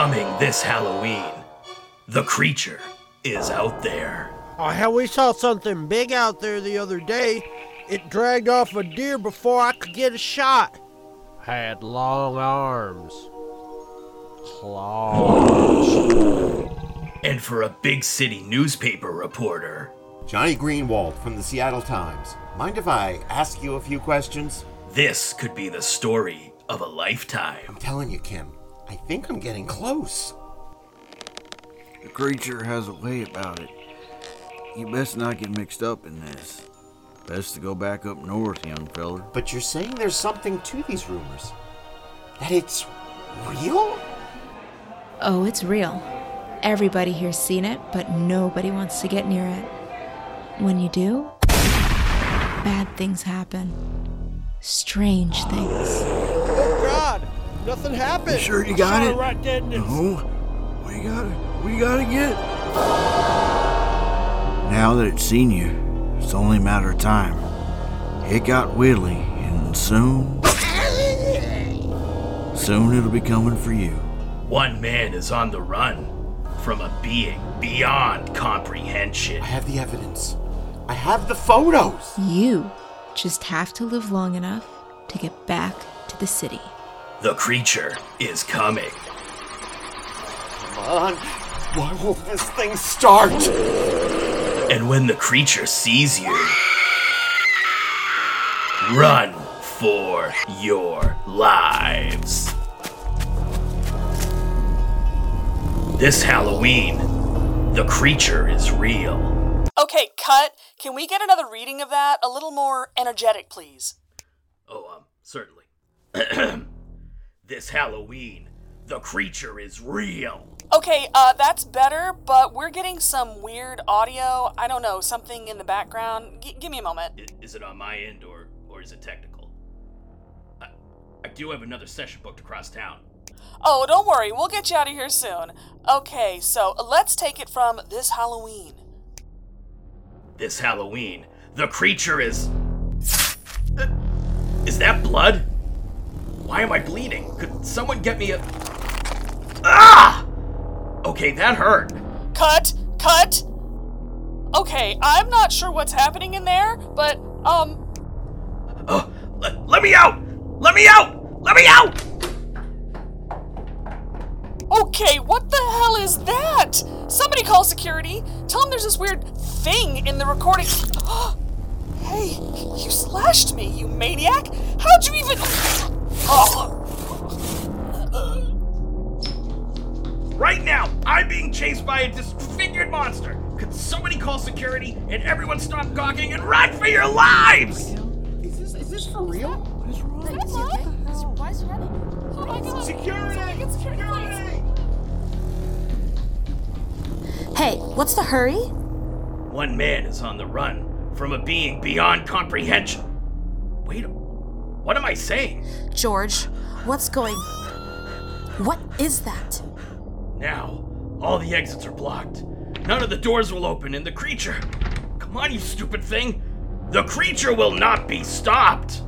Coming this Halloween, the creature is out there. Oh, hell, we saw something big out there the other day. It dragged off a deer before I could get a shot. Had long arms, claws. And for a big city newspaper reporter, Johnny Greenwald from the Seattle Times. Mind if I ask you a few questions? this could be the story of a lifetime. I'm telling you, Kim, I think I'm getting close. The creature has a way about it. You best not get mixed up in this. Best to go back up north, young feller. But you're saying there's something to these rumors? That it's real? Oh, it's real. Everybody here's seen it, but nobody wants to get near it. When you do, bad things happen. Strange things. Oh, God! Nothing happened. You sure you got Shot it? Right dead in its- No, we gotta, we gotta get. Now that it's seen you, it's only a matter of time. It got Willie, and soon, soon it'll be coming for you. One man is on the run from a being beyond comprehension. I have the evidence. I have the photos. You just have to live long enough to get back to the city. The creature is coming. Come on. Why won't this thing start? And when the creature sees you, run for your lives. This Halloween, the creature is real. Okay, cut. Can we get another reading of that? A little more energetic, please. Oh, um, certainly. this Halloween, the creature is real. Okay, uh, that's better, but we're getting some weird audio. I don't know, something in the background. G- give me a moment. I- Is it on my end or or is it technical? I, I do have another session booked across town. Oh, don't worry, we'll get you out of here soon. Okay, so let's take it from this Halloween. This Halloween, the creature is. Uh, Is that blood? Why am I bleeding? Could someone get me a. Ah! Okay, that hurt. Cut! Cut! Okay, I'm not sure what's happening in there, but, um, Oh, let, let me out! Let me out! Let me out! okay, what the hell is that? Somebody call security. Tell them there's this weird thing in the recording. hey, you slashed me, you maniac! How'd you even. Right now, I'm being chased by a disfigured monster. Could somebody call security and everyone stop gawking and run for your lives? Is this, is this for real? what is Oh my god. Security! Security! Hey, what's the hurry? One man is on the run from a being beyond comprehension. Wait, what am I saying? George, what's going. What is that? Now, all the exits are blocked. None of the doors will open, and the creature. Come on, you stupid thing! The creature will not be stopped!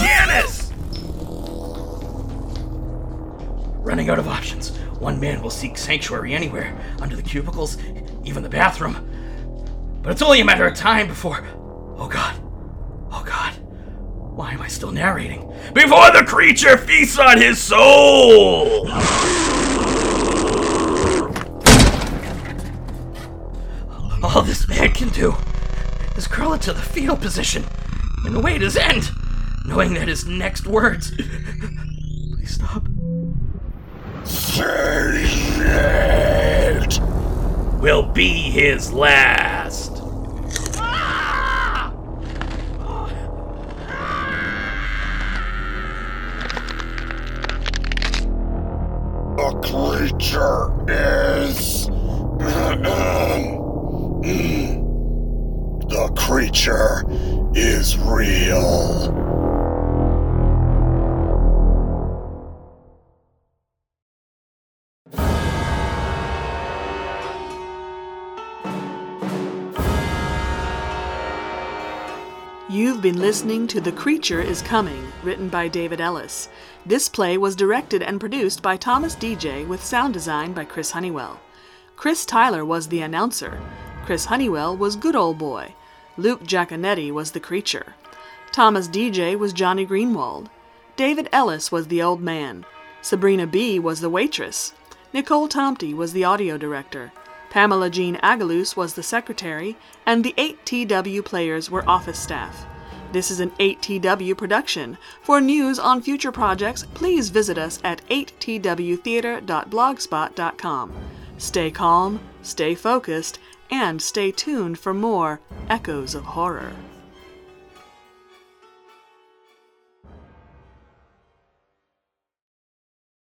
Janice! Running out of options. One man will seek sanctuary anywhere, under the cubicles, even the bathroom. But it's only a matter of time before. Oh god. Why am I still narrating? Before the creature feasts on his soul! All this man can do is curl into the fetal position and await his end, knowing that his next words. Please stop. Will be his last. The creature is. the creature is real. You've been listening to The Creature is Coming, written by David Ellis. This play was directed and produced by Thomas DJ with sound design by Chris Honeywell. Chris Tyler was the announcer. Chris Honeywell was Good Old Boy. Luke Giaconetti was the creature. Thomas DJ was Johnny Greenwald. David Ellis was the old man. Sabrina B. was the waitress. Nicole Tomty was the audio director. Pamela Jean Agalus was the secretary, and the 8TW players were office staff. This is an 8TW production. For news on future projects, please visit us at 8twtheater.blogspot.com. Stay calm, stay focused, and stay tuned for more Echoes of Horror.